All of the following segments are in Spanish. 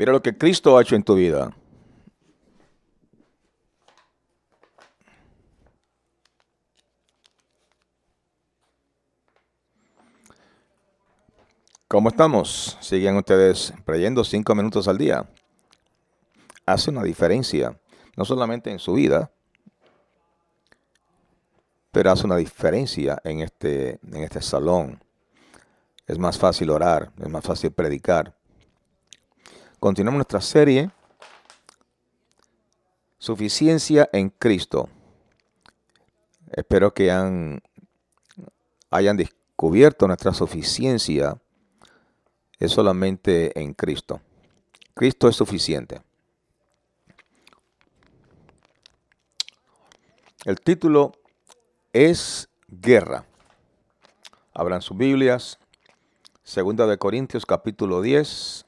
Mira lo que Cristo ha hecho en tu vida. ¿Cómo estamos? ¿Siguen ustedes creyendo cinco minutos al día? Hace una diferencia, no solamente en su vida, pero hace una diferencia en este, en este salón. Es más fácil orar, es más fácil predicar. Continuamos nuestra serie, Suficiencia en Cristo. Espero que hayan descubierto nuestra suficiencia es solamente en Cristo. Cristo es suficiente. El título es Guerra. Abran sus Biblias. Segunda de Corintios capítulo 10.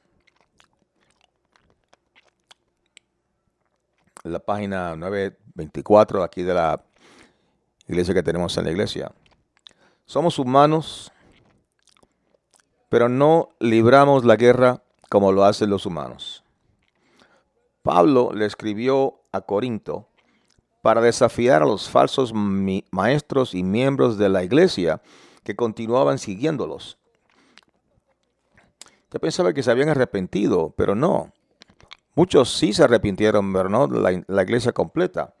La página 924 aquí de la iglesia que tenemos en la iglesia. Somos humanos pero no libramos la guerra como lo hacen los humanos. Pablo le escribió a Corinto para desafiar a los falsos maestros y miembros de la iglesia que continuaban siguiéndolos. Yo pensaba que se habían arrepentido, pero no. Muchos sí se arrepintieron, pero no la, iglesia completa.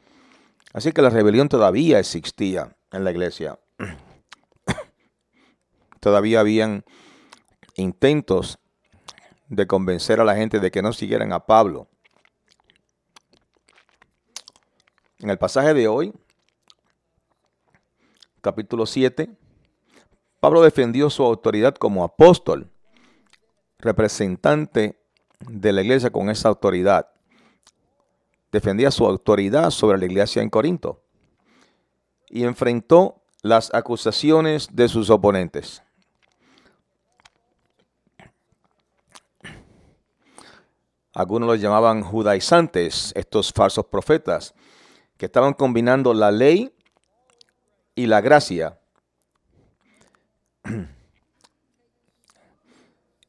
Así que la rebelión todavía existía en la iglesia. todavía habían intentos de convencer a la gente de que no siguieran a Pablo. En el pasaje de hoy, capítulo 7, Pablo defendió su autoridad como apóstol, representante de la iglesia con esa autoridad. Defendía su autoridad sobre la iglesia en Corinto y enfrentó las acusaciones de sus oponentes. Algunos los llamaban judaizantes, estos falsos profetas, que estaban combinando la ley y la gracia.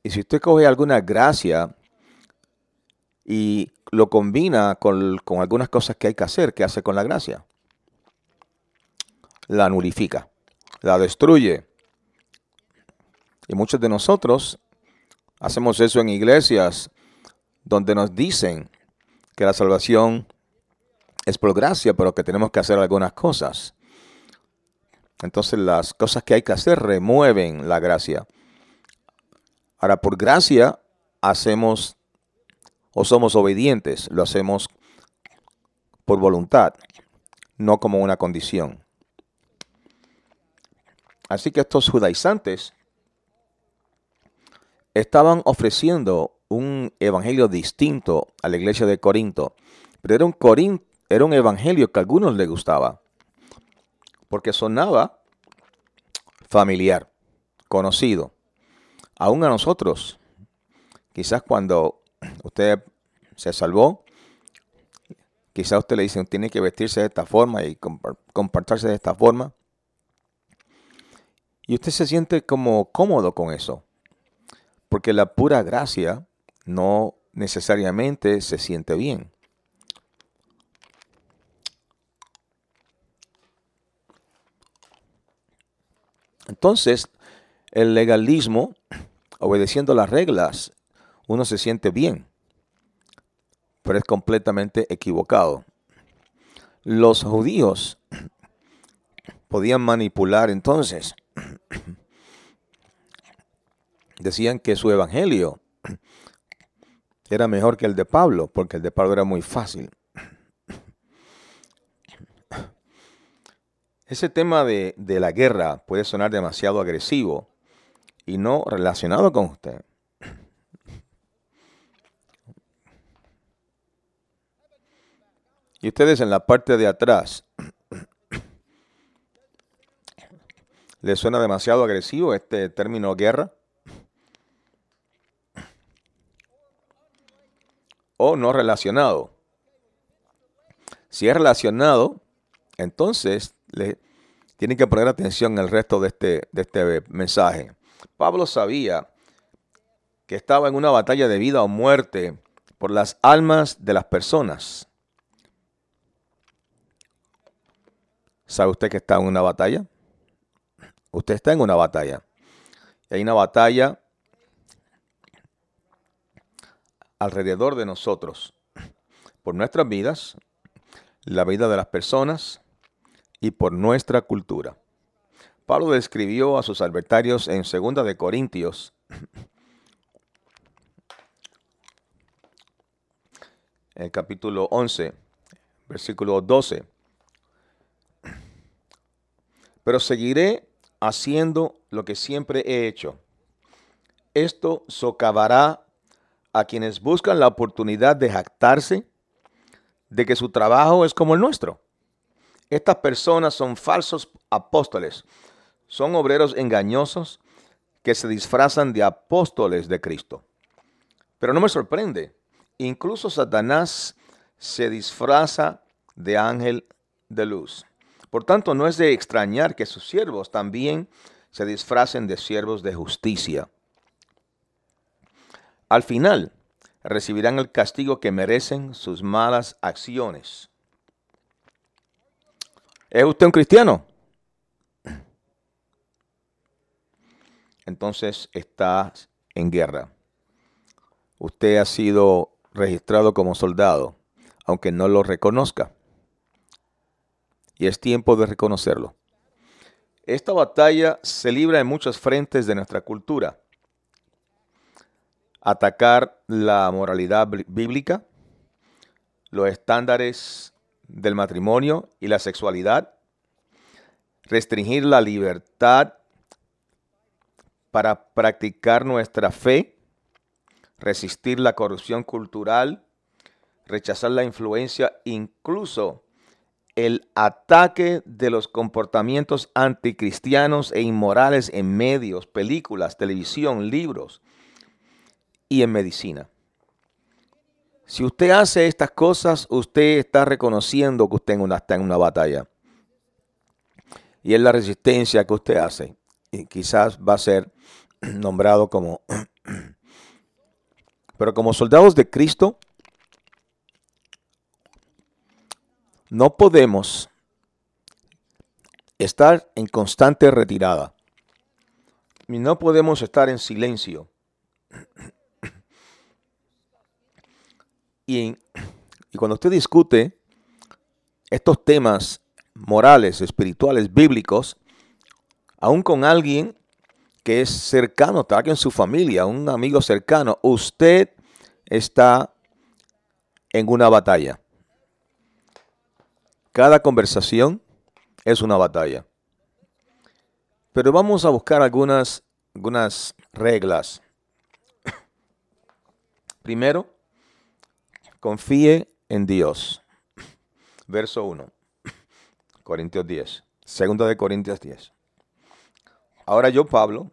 Y si usted coge alguna gracia y lo combina con, con, algunas cosas que hay que hacer, ¿qué hace con la gracia? La nulifica, la destruye. Y muchos de nosotros hacemos eso en iglesias donde nos dicen que la salvación es por gracia, pero que tenemos que hacer algunas cosas. Entonces las cosas que hay que hacer remueven la gracia. Ahora, por gracia hacemos o somos obedientes, lo hacemos por voluntad, no como una condición. Así que estos judaizantes estaban ofreciendo un evangelio distinto a la iglesia de Corinto, pero era un, era un evangelio que a algunos les gustaba, porque sonaba familiar, conocido, aún a nosotros. Quizás cuando usted se salvó, quizás usted le dice, tiene que vestirse de esta forma y comportarse de esta forma. Y usted se siente como cómodo con eso. Porque la pura gracia no necesariamente se siente bien. Entonces, el legalismo, obedeciendo las reglas, uno se siente bien, pero es completamente equivocado. Los judíos podían manipular entonces. Decían que su evangelio era mejor que el de Pablo, porque el de Pablo era muy fácil. Ese tema de, la guerra puede sonar demasiado agresivo y no relacionado con usted. Y ustedes en la parte de atrás, ¿les suena demasiado agresivo este término guerra? o no relacionado. Si es relacionado, entonces le tienen que poner atención al resto de este, de este mensaje. Pablo sabía que estaba en una batalla de vida o muerte por las almas de las personas. ¿Sabe usted que está en una batalla? Usted está en una batalla. Hay una batalla alrededor de nosotros, por nuestras vidas, la vida de las personas y por nuestra cultura. Pablo describió a sus adversarios en 2 de Corintios el capítulo 11, versículo 12. Pero seguiré haciendo lo que siempre he hecho. Esto socavará a quienes buscan la oportunidad de jactarse de que su trabajo es como el nuestro. Estas personas son falsos apóstoles, son obreros engañosos que se disfrazan de apóstoles de Cristo. Pero no me sorprende, incluso Satanás se disfraza de ángel de luz. Por tanto, no es de extrañar que sus siervos también se disfracen de siervos de justicia. Al final, recibirán el castigo que merecen sus malas acciones. ¿Es usted un cristiano? Entonces está en guerra. Usted ha sido registrado como soldado, aunque no lo reconozca. Y es tiempo de reconocerlo. Esta batalla se libra en muchos frentes de nuestra cultura. Atacar la moralidad bíblica, los estándares del matrimonio y la sexualidad, restringir la libertad para practicar nuestra fe, resistir la corrupción cultural, rechazar la influencia, incluso el ataque de los comportamientos anticristianos e inmorales en medios, películas, televisión, libros y en medicina. Si usted hace estas cosas, usted está reconociendo que usted está en una batalla. Y es la resistencia que usted hace. Y quizás va a ser nombrado como... Pero como soldados de Cristo, no podemos estar en constante retirada. Y no podemos estar en silencio. Y, y, cuando usted discute estos temas morales, espirituales, bíblicos, aún con alguien que es cercano, está en su familia, un amigo cercano, usted está en una batalla. Cada conversación es una batalla. Pero vamos a buscar algunas, reglas. Primero, confíe en Dios. Verso 1. Corintios 10. Segundo de Corintios 10. Ahora yo, Pablo,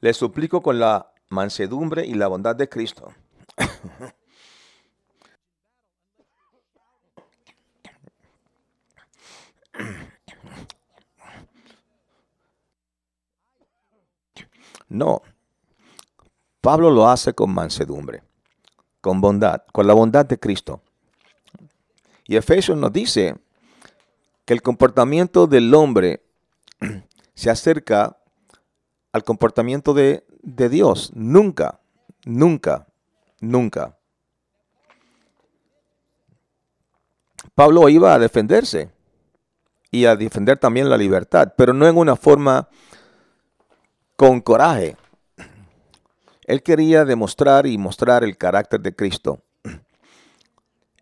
le suplico con la mansedumbre y la bondad de Cristo. No, Pablo lo hace con mansedumbre, con bondad, con la bondad de Cristo. Y Efesios nos dice que el comportamiento del hombre se acerca al comportamiento de, Dios. Nunca, nunca, nunca. Pablo iba a defenderse y a defender también la libertad, pero no en una forma con coraje. Él quería demostrar y mostrar el carácter de Cristo.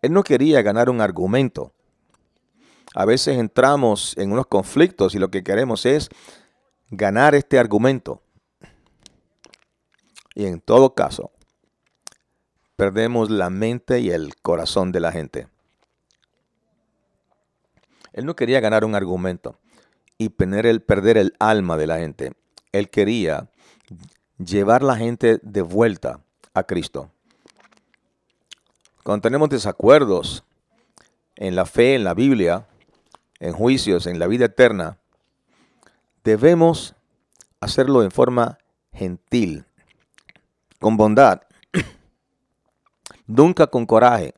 Él no quería ganar un argumento a veces entramos en unos conflictos y lo que queremos es ganar este argumento. Y en todo caso, perdemos la mente y el corazón de la gente. Él no quería ganar un argumento y perder el, perder el alma de la gente. Él quería llevar la gente de vuelta a Cristo. Cuando tenemos desacuerdos en la fe, en la Biblia, en juicios, en la vida eterna, debemos hacerlo en forma gentil, con bondad, nunca con coraje.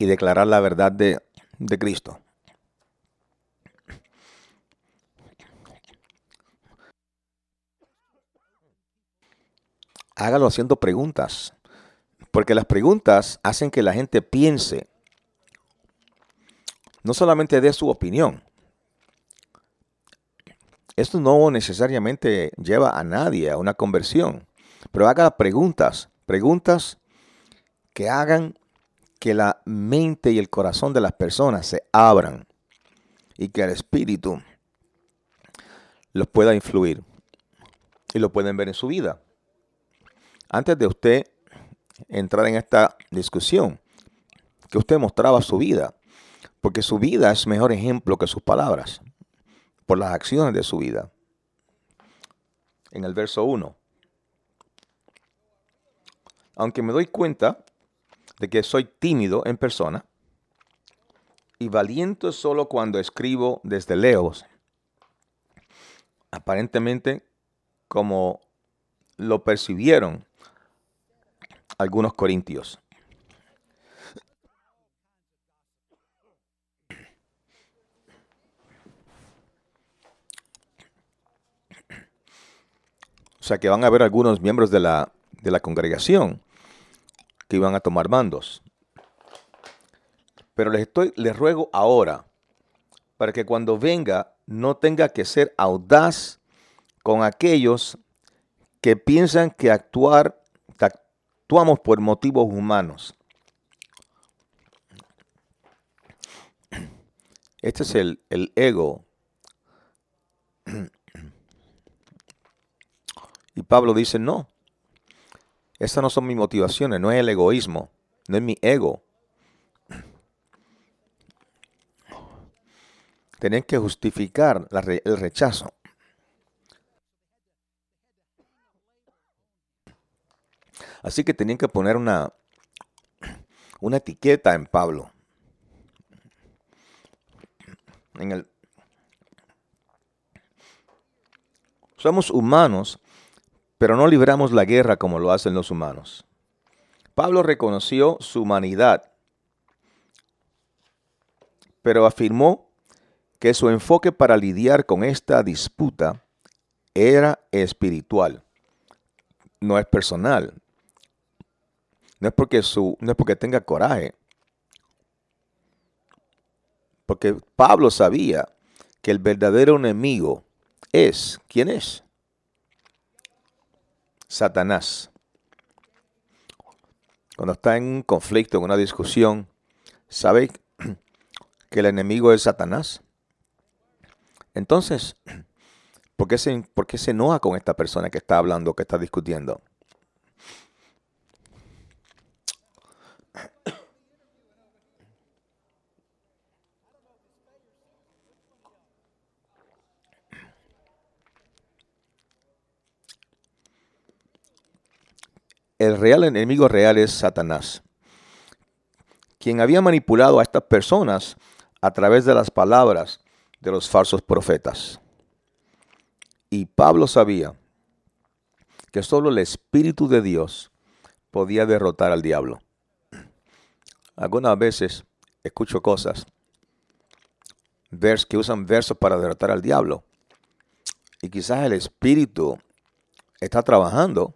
Y declarar la verdad de, de Cristo. Hágalo haciendo preguntas. Porque las preguntas hacen que la gente piense. No solamente dé su opinión. Esto no necesariamente lleva a nadie a una conversión. Pero haga preguntas. Preguntas que hagan que la mente y el corazón de las personas se abran y que el espíritu los pueda influir y lo pueden ver en su vida. Antes de usted entrar en esta discusión, que usted mostraba su vida, porque su vida es mejor ejemplo que sus palabras, por las acciones de su vida. En el verso 1. Aunque me doy cuenta de que soy tímido en persona y valiente solo cuando escribo desde lejos, aparentemente como lo percibieron algunos corintios. O sea que van a haber algunos miembros de la, de la congregación que iban a tomar mandos. Pero les, estoy, les ruego ahora, para que cuando venga no tenga que ser audaz con aquellos que piensan que actuar actuamos por motivos humanos. Este es el, el ego. Y Pablo dice, no, esas no son mis motivaciones, no es el egoísmo, no es mi ego. Tienen que justificar el rechazo. Así que tenían que poner una, una etiqueta en Pablo. Somos humanos, pero no libramos la guerra como lo hacen los humanos. Pablo reconoció su humanidad, pero afirmó que su enfoque para lidiar con esta disputa era espiritual, no es personal. No es porque, su, no es porque tenga coraje. Porque Pablo sabía que el verdadero enemigo es, ¿quién es? Satanás. Cuando está en un conflicto, en una discusión, ¿sabe que el enemigo es Satanás? Entonces, ¿por qué se, por qué se enoja con esta persona que está hablando, que está discutiendo? El real enemigo real es Satanás, quien había manipulado a estas personas a través de las palabras de los falsos profetas. Y Pablo sabía que solo el Espíritu de Dios podía derrotar al diablo. Algunas veces escucho cosas que usan versos para derrotar al diablo. Y quizás el Espíritu está trabajando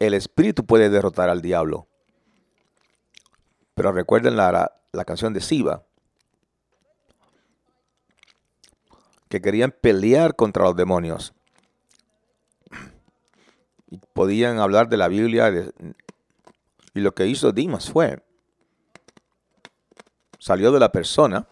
el espíritu puede derrotar al diablo. Pero recuerden la, la, canción de Siva, que querían pelear contra los demonios. Podían hablar de la Biblia. y lo que hizo Dimas fue, salió de la persona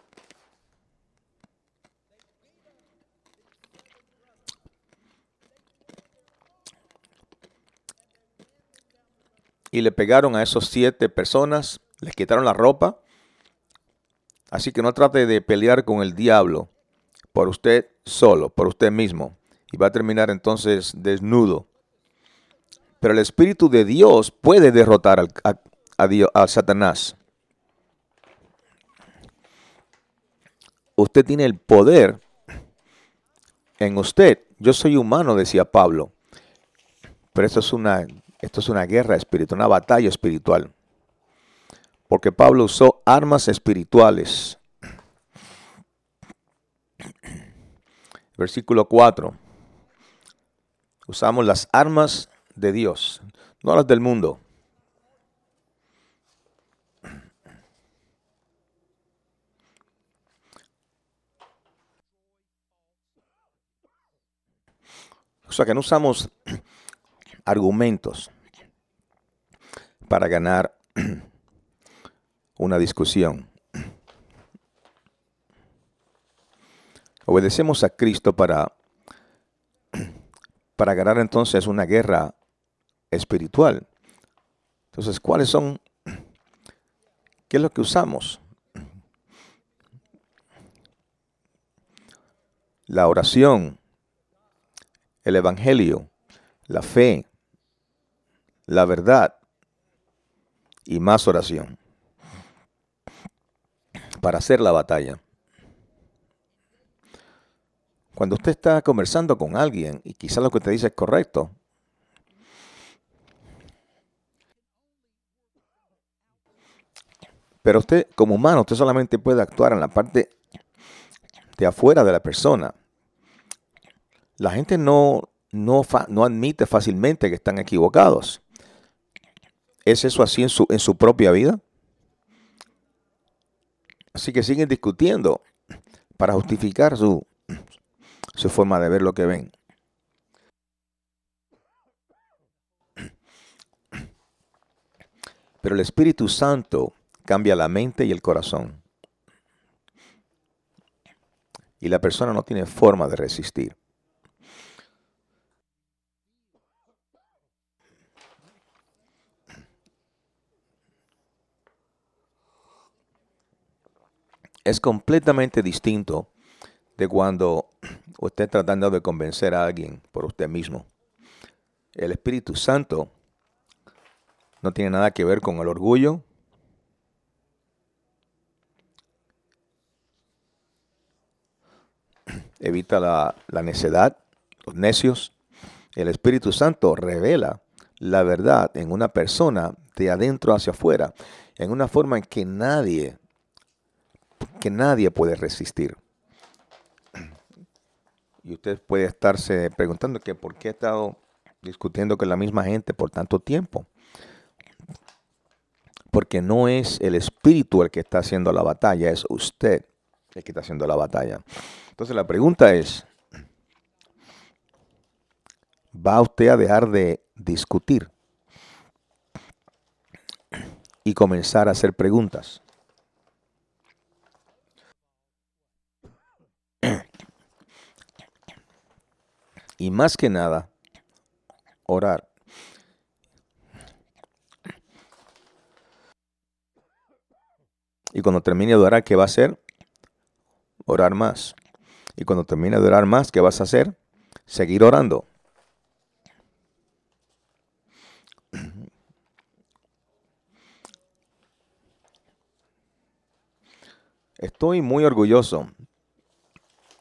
y le pegaron a esos siete personas, les quitaron la ropa. Así que no trate de pelear con el diablo por usted solo, por usted mismo. Y va a terminar entonces desnudo. Pero el Espíritu de Dios puede derrotar a, a Satanás. Usted tiene el poder en usted. Yo soy humano, decía Pablo Pero esto es una, esto es una guerra espiritual, una batalla espiritual. Porque Pablo usó armas espirituales. Versículo 4. Usamos las armas de Dios, no las del mundo. O sea que no usamos argumentos para ganar una discusión. Obedecemos a Cristo para, para ganar entonces una guerra espiritual. Entonces, ¿cuáles son? ¿Qué es lo que usamos? La oración, el Evangelio, la fe, la verdad y más oración para hacer la batalla. Cuando usted está conversando con alguien y quizás lo que te dice es correcto, pero usted como humano, usted solamente puede actuar en la parte de afuera de la persona la gente no, no, no admite fácilmente que están equivocados. ¿Es eso así en su, en su propia vida? Así que siguen discutiendo para justificar su, su forma de ver lo que ven. Pero el Espíritu Santo cambia la mente y el corazón. Y la persona no tiene forma de resistir. Es completamente distinto de cuando usted está tratando de convencer a alguien por usted mismo. El Espíritu Santo no tiene nada que ver con el orgullo. Evita la, la necedad, los necios. El Espíritu Santo revela la verdad en una persona de adentro hacia afuera, en una forma en que nadie que nadie puede resistir. Y usted puede estarse preguntando que por qué ha estado discutiendo con la misma gente por tanto tiempo. Porque no es el espíritu el que está haciendo la batalla, es usted el que está haciendo la batalla. Entonces la pregunta es, ¿va usted a dejar de discutir y comenzar a hacer preguntas? Y más que nada, orar. Y cuando termine de orar, ¿qué va a hacer? Orar más. Y cuando termine de orar más, ¿qué vas a hacer? Seguir orando. Estoy muy orgulloso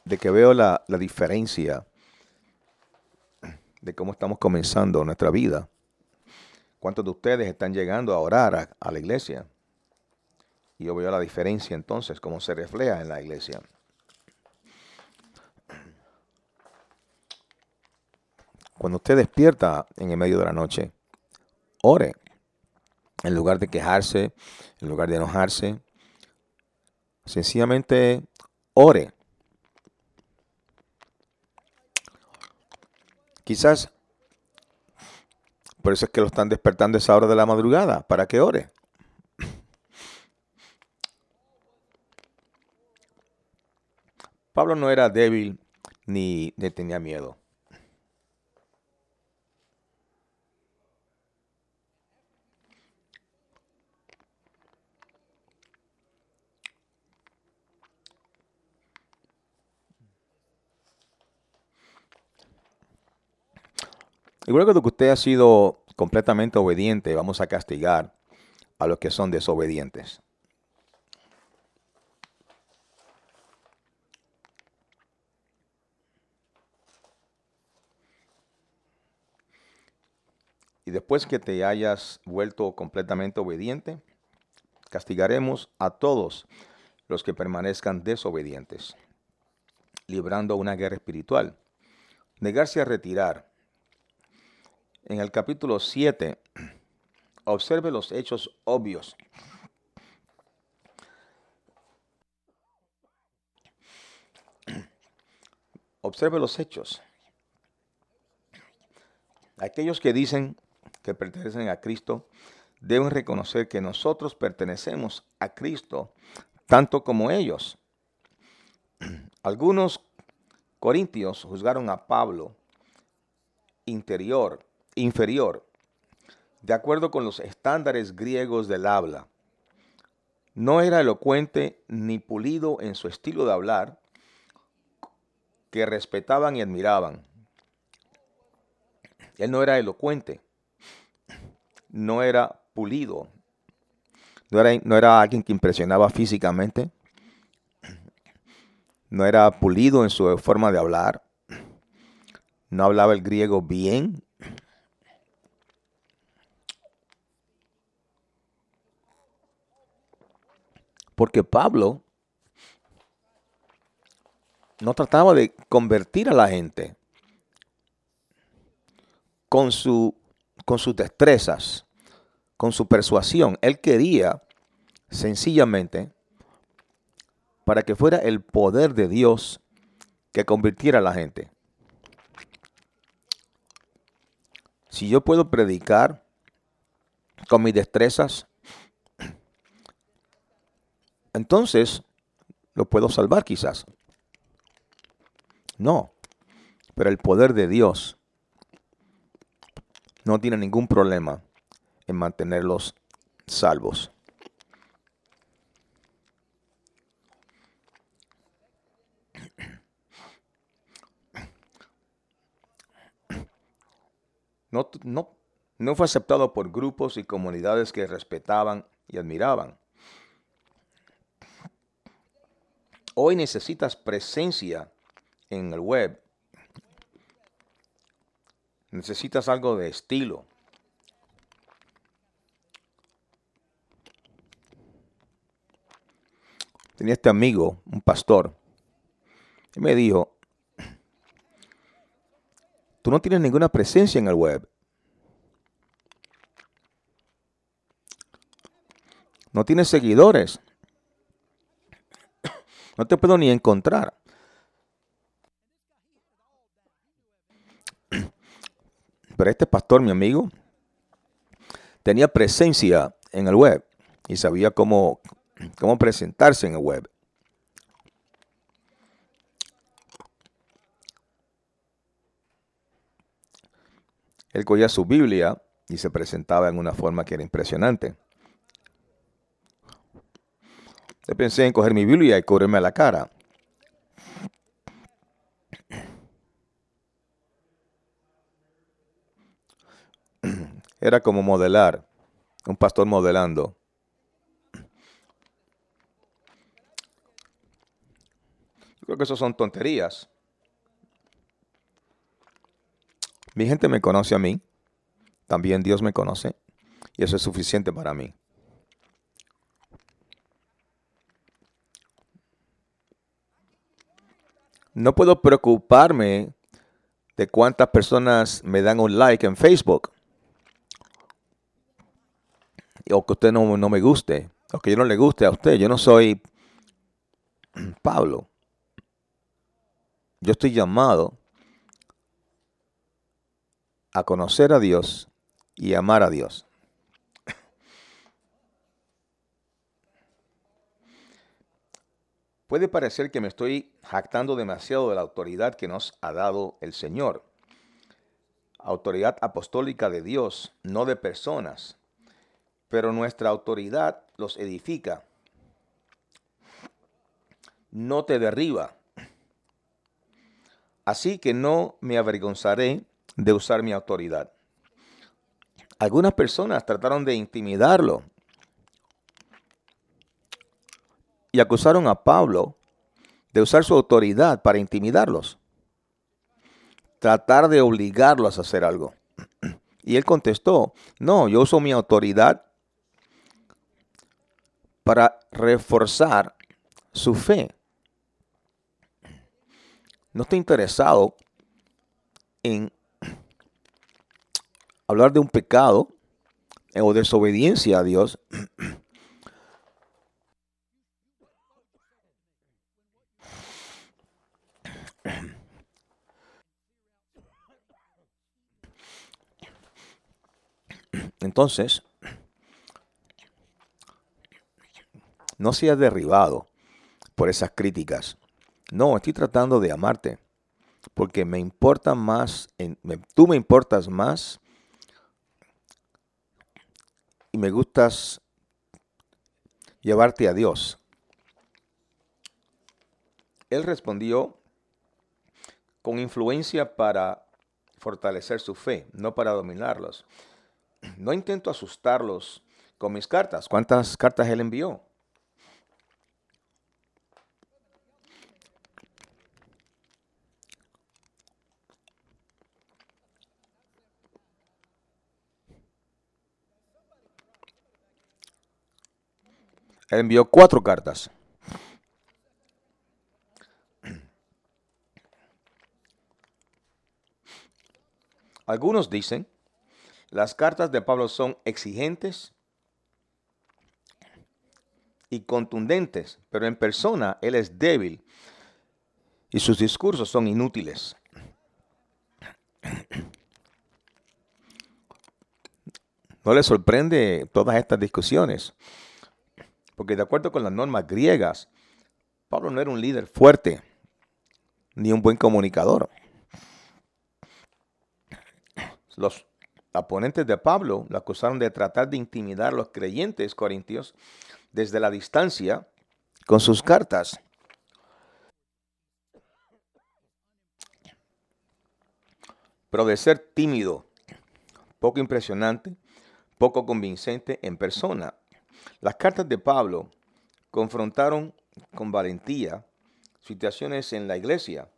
de que veo la, la diferencia de cómo estamos comenzando nuestra vida. ¿Cuántos de ustedes están llegando a orar a, la iglesia? Y yo veo la diferencia entonces, cómo se refleja en la iglesia. Cuando usted despierta en el medio de la noche, ore. En lugar de quejarse, en lugar de enojarse, sencillamente ore. Quizás por eso es que lo están despertando a esa hora de la madrugada, para que ore. Pablo no era débil ni, tenía miedo. Igual que usted ha sido completamente obediente, vamos a castigar a los que son desobedientes. Y después que te hayas vuelto completamente obediente, castigaremos a todos los que permanezcan desobedientes, librando una guerra espiritual. Negarse a retirar. En el capítulo 7, observe los hechos obvios. Observe los hechos. Aquellos que dicen que pertenecen a Cristo deben reconocer que nosotros pertenecemos a Cristo tanto como ellos. Algunos corintios juzgaron a Pablo interior, inferior, de acuerdo con los estándares griegos del habla. No era elocuente ni pulido en su estilo de hablar, que respetaban y admiraban. Él no era elocuente, no era pulido, no era, no era alguien que impresionaba físicamente, no era pulido en su forma de hablar, no hablaba el griego bien. Porque Pablo no trataba de convertir a la gente con, su, con sus destrezas, con su persuasión. Él quería sencillamente para que fuera el poder de Dios que convirtiera a la gente. Si yo puedo predicar con mis destrezas, entonces lo puedo salvar quizás. No, pero el poder de Dios no tiene ningún problema en mantenerlos salvos. No, no, no, fue aceptado por grupos y comunidades que respetaban y admiraban. Hoy necesitas presencia en el web. Necesitas algo de estilo. Tenía este amigo, un pastor, y me dijo, tú no tienes ninguna presencia en el web. No tienes seguidores. No te puedo ni encontrar. Pero este pastor, mi amigo, tenía presencia en el web y sabía cómo, cómo presentarse en el web. Él cogía su Biblia y se presentaba en una forma que era impresionante. Yo pensé en coger mi Biblia y cubrirme la cara. Era como modelar, un pastor modelando. Yo creo que eso son tonterías. Mi gente me conoce a mí, también Dios me conoce, y eso es suficiente para mí. No puedo preocuparme de cuántas personas me dan un like en Facebook o que usted no, no me guste, o que yo no le guste a usted. Yo no soy Pablo. Yo estoy llamado a conocer a Dios y amar a Dios. Puede parecer que me estoy jactando demasiado de la autoridad que nos ha dado el Señor. Autoridad apostólica de Dios, no de personas pero nuestra autoridad los edifica, no te derriba. Así que no me avergonzaré de usar mi autoridad. Algunas personas trataron de intimidarlo y acusaron a Pablo de usar su autoridad para intimidarlos. Tratar de obligarlos a hacer algo. Y él contestó, no, yo uso mi autoridad para reforzar su fe. No estoy interesado en hablar de un pecado o desobediencia a Dios. Entonces, no seas derribado por esas críticas. No, estoy tratando de amarte porque me importa más, tú me importas más y me gustas llevarte a Dios. Él respondió con influencia para fortalecer su fe, no para dominarlos. No intento asustarlos con mis cartas. ¿Cuántas cartas él envió? Él envió cuatro cartas. Algunos dicen, las cartas de Pablo son exigentes y contundentes, pero en persona él es débil y sus discursos son inútiles. ¿No le sorprende todas estas discusiones? Porque de acuerdo con las normas griegas, Pablo no era un líder fuerte ni un buen comunicador. Los oponentes de Pablo lo acusaron de tratar de intimidar a los creyentes corintios desde la distancia con sus cartas. Pero de ser tímido, poco impresionante, poco convincente en persona, las cartas de Pablo confrontaron con valentía situaciones en la iglesia,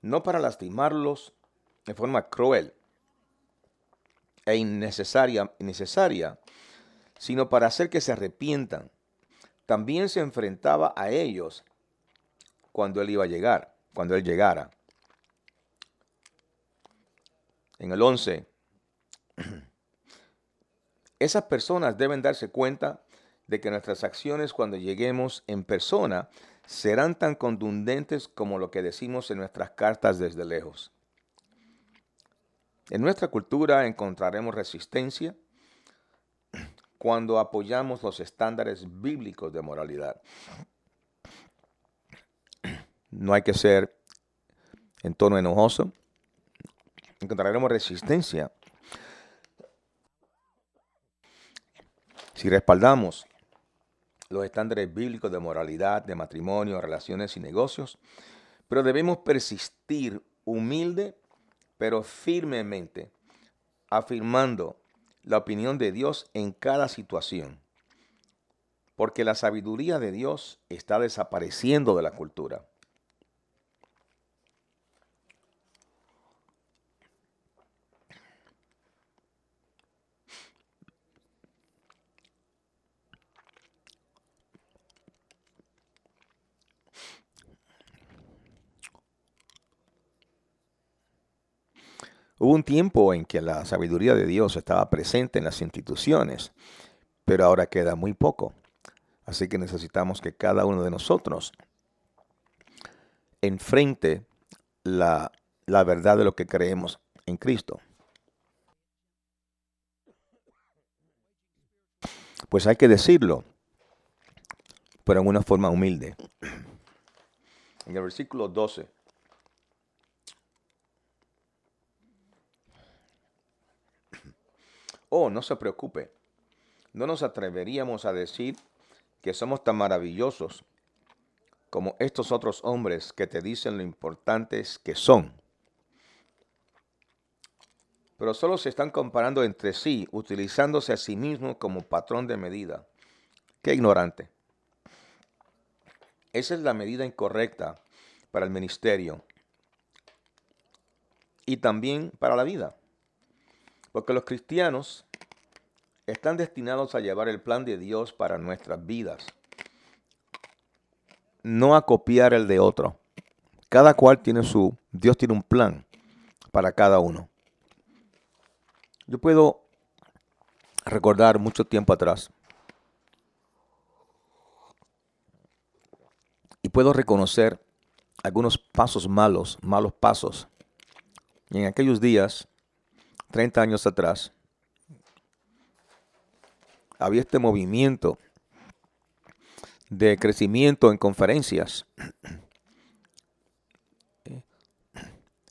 no para lastimarlos de forma cruel e innecesaria, innecesaria, sino para hacer que se arrepientan. También se enfrentaba a ellos cuando él iba a llegar, cuando él llegara. En el 11, esas personas deben darse cuenta de que nuestras acciones cuando lleguemos en persona serán tan contundentes como lo que decimos en nuestras cartas desde lejos. En nuestra cultura encontraremos resistencia cuando apoyamos los estándares bíblicos de moralidad. No hay que ser en tono enojoso. Encontraremos resistencia si respaldamos los estándares bíblicos de moralidad, de matrimonio, relaciones y negocios, pero debemos persistir humilde, pero firmemente, afirmando la opinión de Dios en cada situación, porque la sabiduría de Dios está desapareciendo de la cultura. Hubo un tiempo en que la sabiduría de Dios estaba presente en las instituciones, pero ahora queda muy poco. Así que necesitamos que cada uno de nosotros enfrente la, verdad de lo que creemos en Cristo. Pues hay que decirlo, pero en una forma humilde. En el versículo 12 Oh, no se preocupe. No nos atreveríamos a decir que somos tan maravillosos como estos otros hombres que te dicen lo importantes que son. Pero solo se están comparando entre sí, utilizándose a sí mismos como patrón de medida. Qué ignorante. Esa es la medida incorrecta para el ministerio y también para la vida. Porque los cristianos están destinados a llevar el plan de Dios para nuestras vidas, no a copiar el de otro. Cada cual tiene su, Dios tiene un plan para cada uno. Yo puedo recordar mucho tiempo atrás y puedo reconocer algunos pasos malos, malos pasos. Y en aquellos días, 30 años atrás, había este movimiento de crecimiento en conferencias.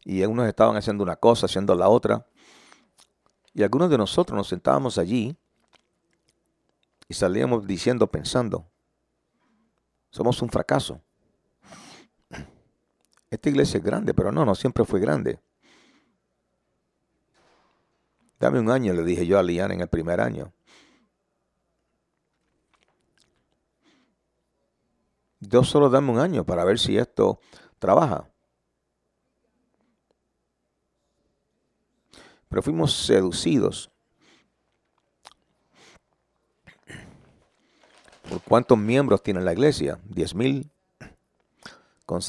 Y algunos estaban haciendo una cosa, haciendo la otra. Y algunos de nosotros nos sentábamos allí y salíamos diciendo, pensando, somos un fracaso. Esta iglesia es grande, pero no, no siempre fue grande. Dame un año, le dije yo a Liana en el primer año. Dios solo dame un año para ver si esto trabaja. Pero fuimos seducidos por cuántos miembros tiene la iglesia. Diez mil con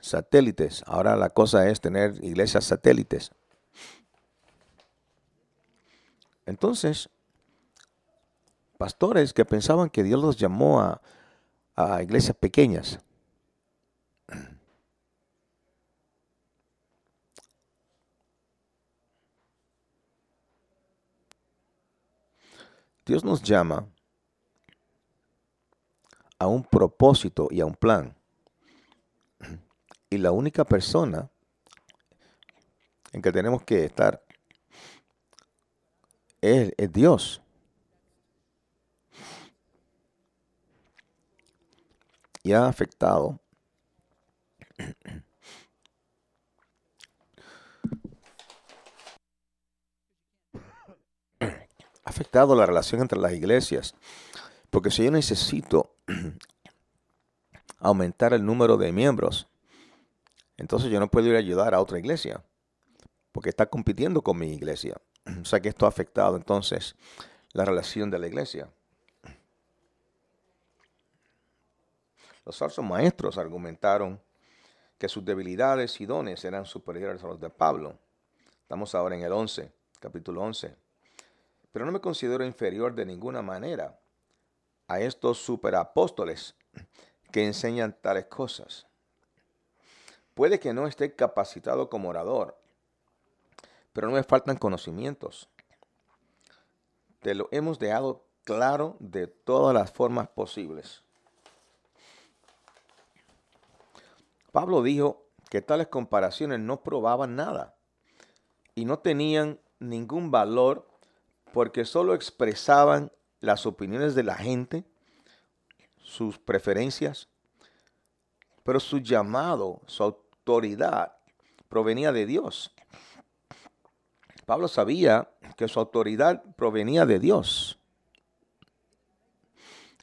satélites. Ahora la cosa es tener iglesias satélites. Entonces, pastores que pensaban que Dios los llamó a iglesias pequeñas. Dios nos llama a un propósito y a un plan. Y la única persona en que tenemos que estar es, es Dios. y ha afectado ha afectado la relación entre las iglesias. Porque si yo necesito aumentar el número de miembros, entonces yo no puedo ir a ayudar a otra iglesia, porque está compitiendo con mi iglesia. O sea que esto ha afectado entonces la relación de la iglesia. Los falsos maestros argumentaron que sus debilidades y dones eran superiores a los de Pablo. Estamos ahora en el 11, capítulo 11. Pero no me considero inferior de ninguna manera a estos superapóstoles que enseñan tales cosas. Puede que no esté capacitado como orador, pero no me faltan conocimientos. Te lo hemos dejado claro de todas las formas posibles. Pablo dijo que tales comparaciones no probaban nada y no tenían ningún valor porque solo expresaban las opiniones de la gente, sus preferencias, pero su llamado, su autoridad provenía de Dios. Pablo sabía que su autoridad provenía de Dios.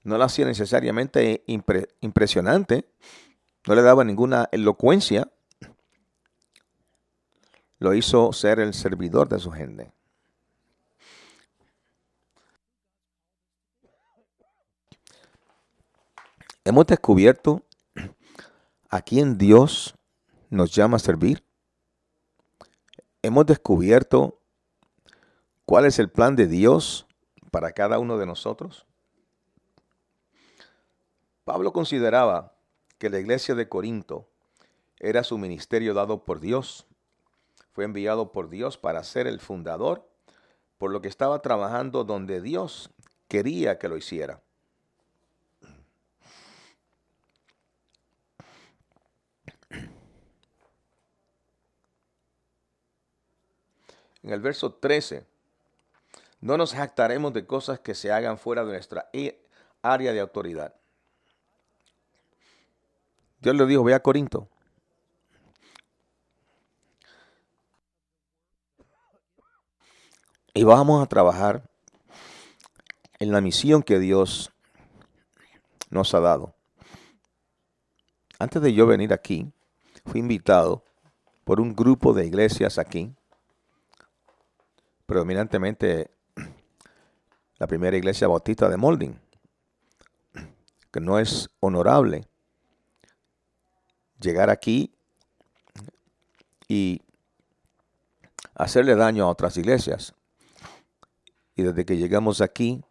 No la hacía necesariamente impresionante, no le daba ninguna elocuencia, lo hizo ser el servidor de su gente. Hemos descubierto a quién Dios nos llama a servir. Hemos descubierto cuál es el plan de Dios para cada uno de nosotros. Pablo consideraba que la iglesia de Corinto era su ministerio dado por Dios. Fue enviado por Dios para ser el fundador, por lo que estaba trabajando donde Dios quería que lo hiciera. En el verso 13, no nos jactaremos de cosas que se hagan fuera de nuestra área de autoridad Dios le dijo, ve a Corinto. Y vamos a trabajar en la misión que Dios nos ha dado. Antes de yo venir aquí, fui invitado por un grupo de iglesias aquí predominantemente la primera iglesia bautista de Molding, que no es honorable llegar aquí y hacerle daño a otras iglesias. Y desde que llegamos aquí,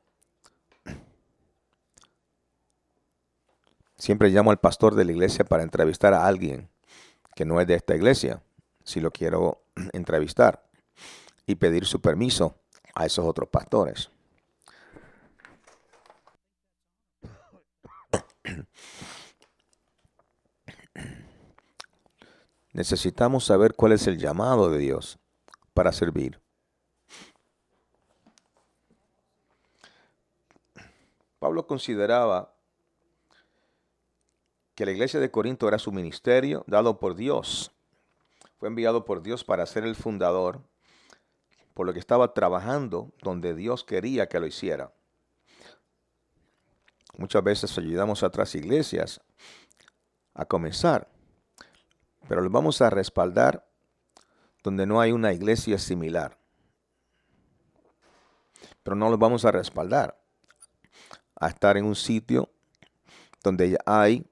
siempre llamo al pastor de la iglesia para entrevistar a alguien que no es de esta iglesia, si lo quiero entrevistar, y pedir su permiso a esos otros pastores. Necesitamos saber cuál es el llamado de Dios para servir. Pablo consideraba que la iglesia de Corinto era su ministerio dado por Dios. Fue enviado por Dios para ser el fundador, por lo que estaba trabajando donde Dios quería que lo hiciera. Muchas veces ayudamos a otras iglesias a comenzar, pero los vamos a respaldar donde no hay una iglesia similar. Pero no los vamos a respaldar a estar en un sitio donde hay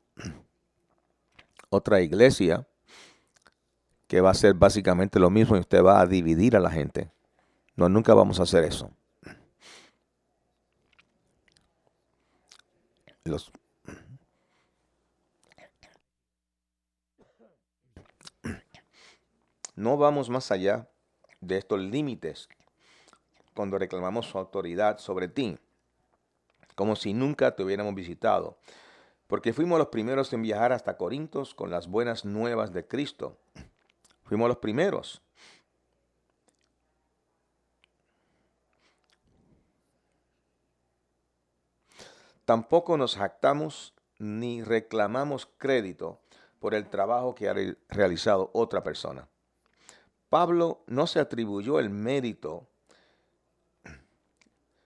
otra iglesia que va a ser básicamente lo mismo y usted va a dividir a la gente. No, nunca vamos a hacer eso. No vamos más allá de estos límites cuando reclamamos su autoridad sobre ti, como si nunca te hubiéramos visitado, porque fuimos los primeros en viajar hasta Corintos con las buenas nuevas de Cristo. Fuimos los primeros. Tampoco nos jactamos ni reclamamos crédito por el trabajo que ha realizado otra persona. Pablo no se atribuyó el mérito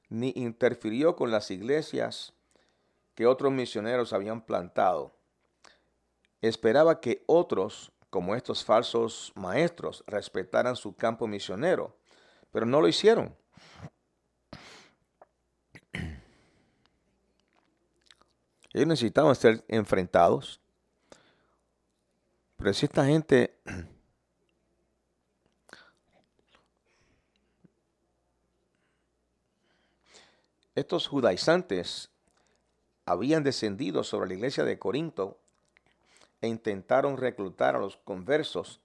ni interfirió con las iglesias que otros misioneros habían plantado. Esperaba que otros, como estos falsos maestros, respetaran su campo misionero, pero no lo hicieron. Ellos necesitaban ser enfrentados. Pero si esta gente estos judaizantes habían descendido sobre la iglesia de Corinto e intentaron reclutar a los conversos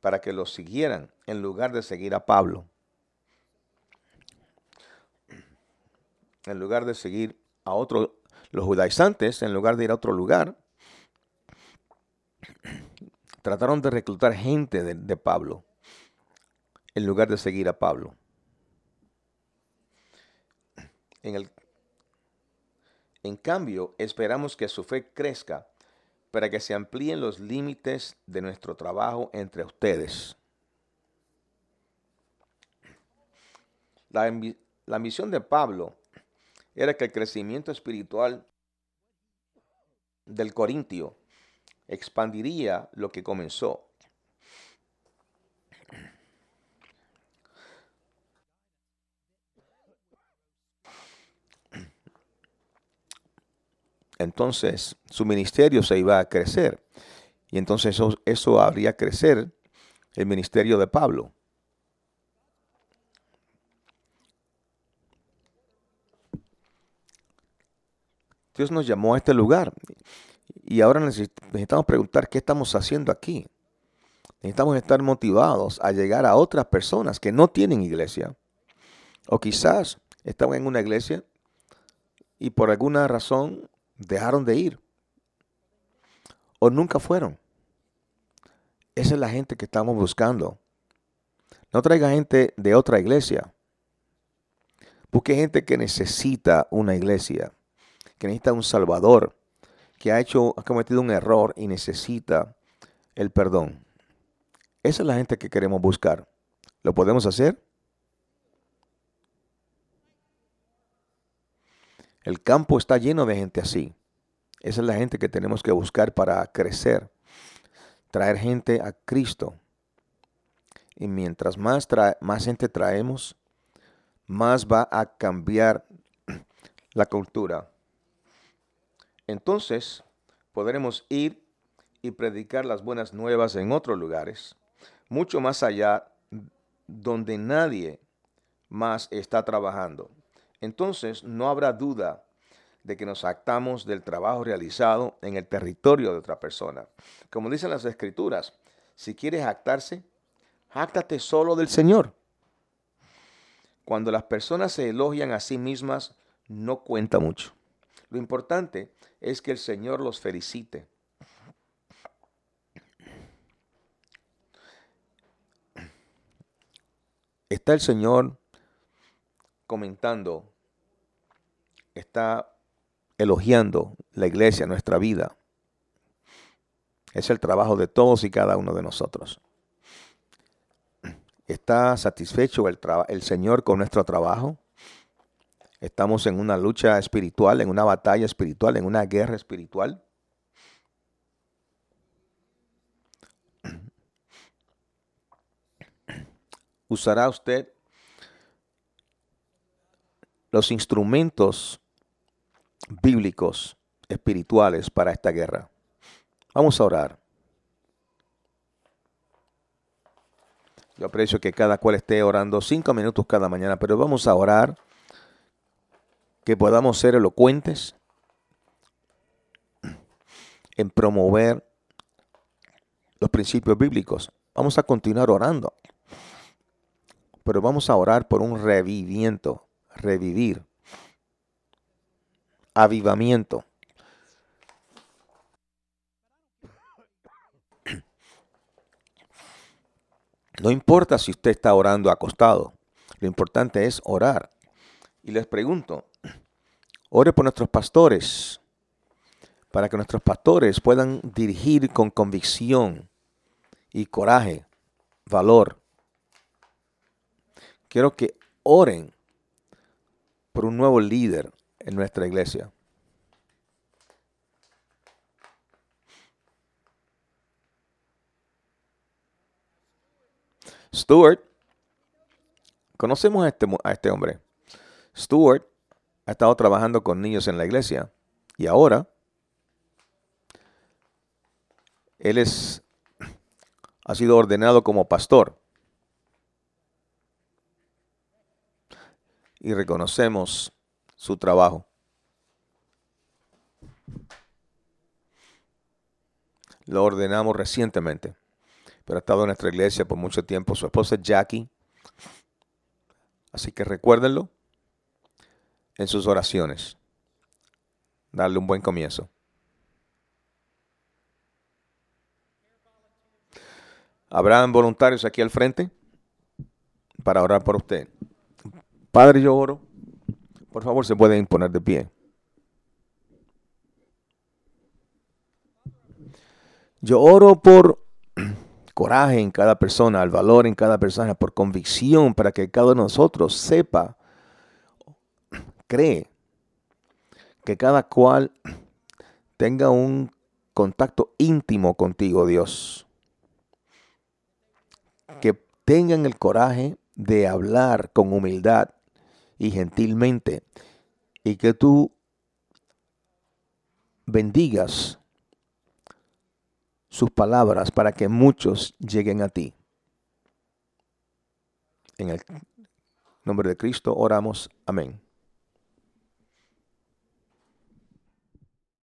para que los siguieran en lugar de seguir a Pablo. En lugar de seguir a otros, los judaizantes, en lugar de ir a otro lugar, trataron de reclutar gente de, Pablo en lugar de seguir a Pablo. En cambio, esperamos que su fe crezca para que se amplíen los límites de nuestro trabajo entre ustedes. La, la misión de Pablo era que el crecimiento espiritual del Corintio expandiría lo que comenzó. Entonces su ministerio se iba a crecer. Y entonces eso, eso habría crecer el ministerio de Pablo. Dios nos llamó a este lugar. Y ahora necesitamos preguntar qué estamos haciendo aquí. Necesitamos estar motivados a llegar a otras personas que no tienen iglesia. O quizás estaban en una iglesia y por alguna razón dejaron de ir. O nunca fueron. Esa es la gente que estamos buscando. No traiga gente de otra iglesia. Busque gente que necesita una iglesia que necesita un Salvador, que ha hecho, ha cometido un error y necesita el perdón. Esa es la gente que queremos buscar. ¿Lo podemos hacer? El campo está lleno de gente así. Esa es la gente que tenemos que buscar para crecer. Traer gente a Cristo. Y mientras más, más gente traemos, más va a cambiar la cultura. Entonces podremos ir y predicar las buenas nuevas en otros lugares, mucho más allá donde nadie más está trabajando. Entonces no habrá duda de que nos actamos del trabajo realizado en el territorio de otra persona. Como dicen las escrituras, si quieres actarse, jáctate solo del Señor. Cuando las personas se elogian a sí mismas, no cuenta mucho. Lo importante es que el Señor los felicite. Está el Señor comentando, está elogiando la iglesia, nuestra vida. Es el trabajo de todos y cada uno de nosotros. ¿Está satisfecho el, el Señor con nuestro trabajo? Estamos en una lucha espiritual, en una batalla espiritual, en una guerra espiritual. ¿Usará usted los instrumentos bíblicos, espirituales para esta guerra? Vamos a orar. Yo aprecio que cada cual esté orando cinco minutos cada mañana, pero vamos a orar que podamos ser elocuentes en promover los principios bíblicos. Vamos a continuar orando, pero vamos a orar por un revivimiento, revivir, avivamiento. No importa si usted está orando acostado, lo importante es orar. Y les pregunto, ore por nuestros pastores, para que nuestros pastores puedan dirigir con convicción y coraje, valor. Quiero que oren por un nuevo líder en nuestra iglesia. Stuart, conocemos a este, a este hombre. Stuart ha estado trabajando con niños en la iglesia y ahora él es, ha sido ordenado como pastor. Y reconocemos su trabajo. Lo ordenamos recientemente pero ha estado en nuestra iglesia por mucho tiempo. Su esposa es Jackie. Así que recuérdenlo en sus oraciones. Darle un buen comienzo. ¿Habrán voluntarios aquí al frente para orar por usted? Padre, yo oro. Por favor, se pueden poner de pie. Yo oro por coraje en cada persona, el valor en cada persona, por convicción, para que cada uno de nosotros sepa, cree, que cada cual tenga un contacto íntimo contigo, Dios. Que tengan el coraje de hablar con humildad y gentilmente y que tú bendigas sus palabras para que muchos lleguen a ti. En el nombre de Cristo oramos. Amén.